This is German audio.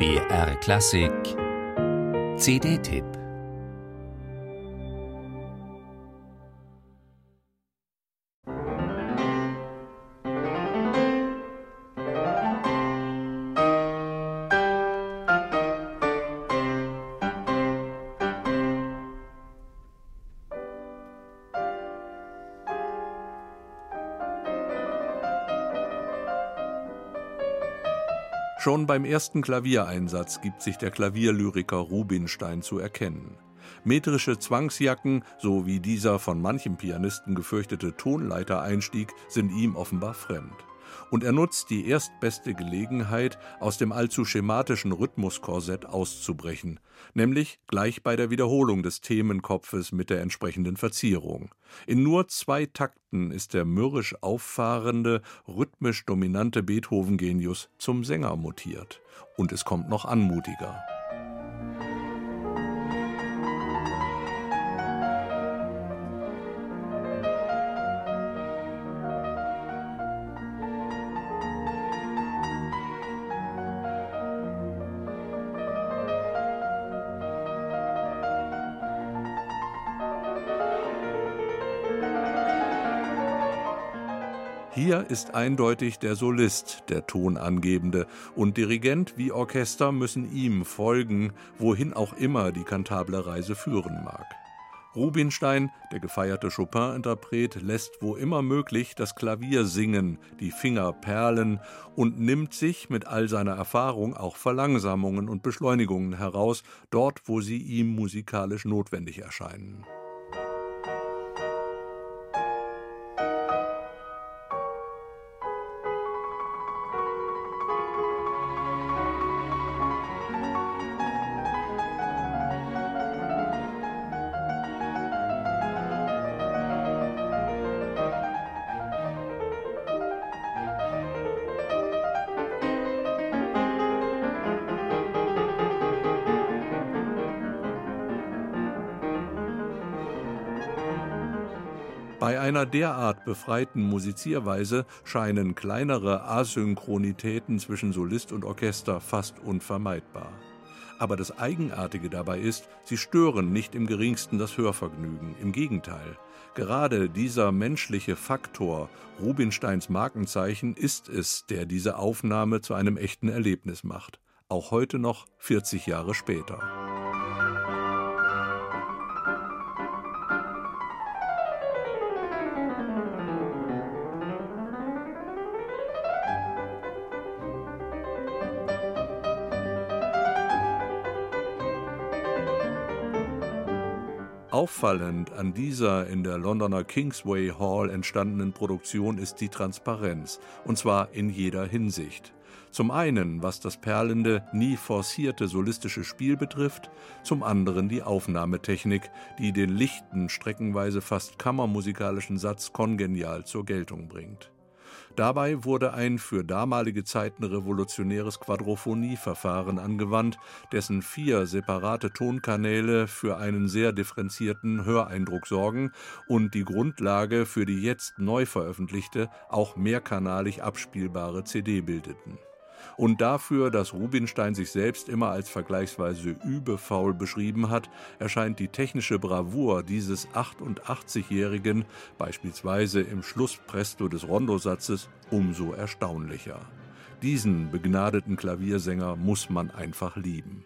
BR Klassik. CD-Tipp Schon beim ersten Klaviereinsatz gibt sich der Klavierlyriker Rubinstein zu erkennen. Metrische Zwangsjacken sowie dieser von manchem Pianisten gefürchtete Tonleitereinstieg sind ihm offenbar fremd und er nutzt die erstbeste Gelegenheit, aus dem allzu schematischen Rhythmuskorsett auszubrechen, nämlich gleich bei der Wiederholung des Themenkopfes mit der entsprechenden Verzierung. In nur zwei Takten ist der mürrisch auffahrende, rhythmisch dominante Beethoven-Genius zum Sänger mutiert. Und es kommt noch anmutiger. Hier ist eindeutig der Solist der Tonangebende, und Dirigent wie Orchester müssen ihm folgen, wohin auch immer die kantable Reise führen mag. Rubinstein, der gefeierte Chopin-Interpret, lässt wo immer möglich das Klavier singen, die Finger perlen und nimmt sich mit all seiner Erfahrung auch Verlangsamungen und Beschleunigungen heraus, dort wo sie ihm musikalisch notwendig erscheinen. Bei einer derart befreiten Musizierweise scheinen kleinere Asynchronitäten zwischen Solist und Orchester fast unvermeidbar. Aber das Eigenartige dabei ist, sie stören nicht im geringsten das Hörvergnügen. Im Gegenteil. Gerade dieser menschliche Faktor, Rubinsteins Markenzeichen, ist es, der diese Aufnahme zu einem echten Erlebnis macht. Auch heute noch, 40 Jahre später. Auffallend an dieser in der Londoner Kingsway Hall entstandenen Produktion ist die Transparenz, und zwar in jeder Hinsicht. Zum einen, was das perlende, nie forcierte solistische Spiel betrifft, zum anderen die Aufnahmetechnik, die den lichten, streckenweise fast kammermusikalischen Satz kongenial zur Geltung bringt. Dabei wurde ein für damalige Zeiten revolutionäres Quadrophonieverfahren angewandt, dessen vier separate Tonkanäle für einen sehr differenzierten Höreindruck sorgen und die Grundlage für die jetzt neu veröffentlichte, auch mehrkanalig abspielbare CD bildeten und dafür, dass Rubinstein sich selbst immer als vergleichsweise übefaul beschrieben hat, erscheint die technische Bravour dieses 88-Jährigen beispielsweise im Schlusspresto des Rondosatzes umso erstaunlicher. Diesen begnadeten Klaviersänger muss man einfach lieben.